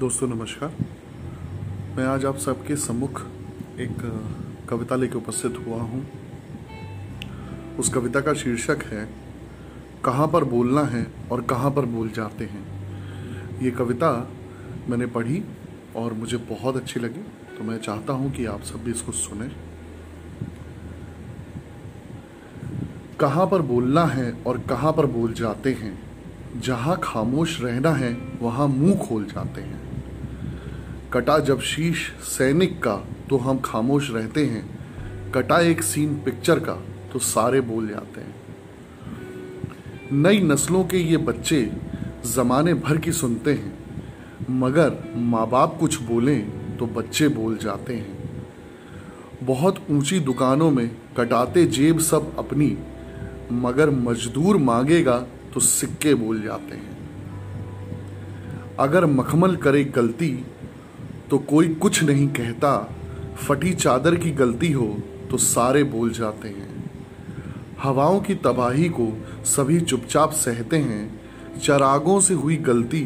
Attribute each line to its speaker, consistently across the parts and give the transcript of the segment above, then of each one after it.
Speaker 1: दोस्तों, नमस्कार। मैं आज आप सबके सम्मुख एक कविता लेके उपस्थित हुआ हूँ। उस कविता का शीर्षक है, कहाँ पर बोलना है और कहाँ पर बोल जाते हैं? ये कविता मैंने पढ़ी और मुझे बहुत अच्छी लगी तो मैं चाहता हूँ कि आप सब भी इसको सुने। कहाँ पर बोलना है और कहाँ पर बोल जाते हैं? जहाँ खामोश रहना है, वहाँ मुँह खोल जाते हैं। कटा जब शीश सैनिक का तो हम खामोश रहते हैं। कटा एक सीन पिक्चर का तो सारे बोल जाते हैं। नई नस्लों के ये बच्चे जमाने भर की सुनते हैं, मगर माँ बाप कुछ बोलें तो बच्चे बोल जाते हैं। बहुत ऊँची दुकानों में कटाते जेब सब अपनी, मगर मजदूर मांगेगा तो सिक्के बोल जाते हैं। अगर मखमल करे गलती तो कोई कुछ नहीं कहता, फटी चादर की गलती हो तो सारे बोल जाते हैं। हवाओं की तबाही को सभी चुपचाप सहते हैं, चरागों से हुई गलती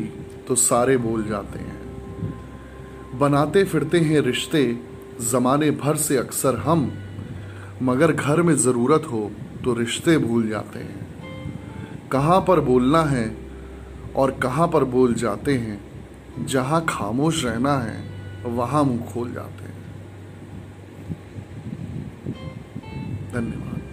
Speaker 1: तो सारे बोल जाते हैं। बनाते फिरते हैं रिश्ते, जमाने भर से अक्सर हम, मगर घर में ज़रूरत हो तो रिश्ते भूल जाते हैं। कहाँ पर बोलना है और कहाँ पर बोल जाते हैं, जहाँ खामोश रहना है, वहाँ मुँह खोल जाते हैं। धन्यवाद।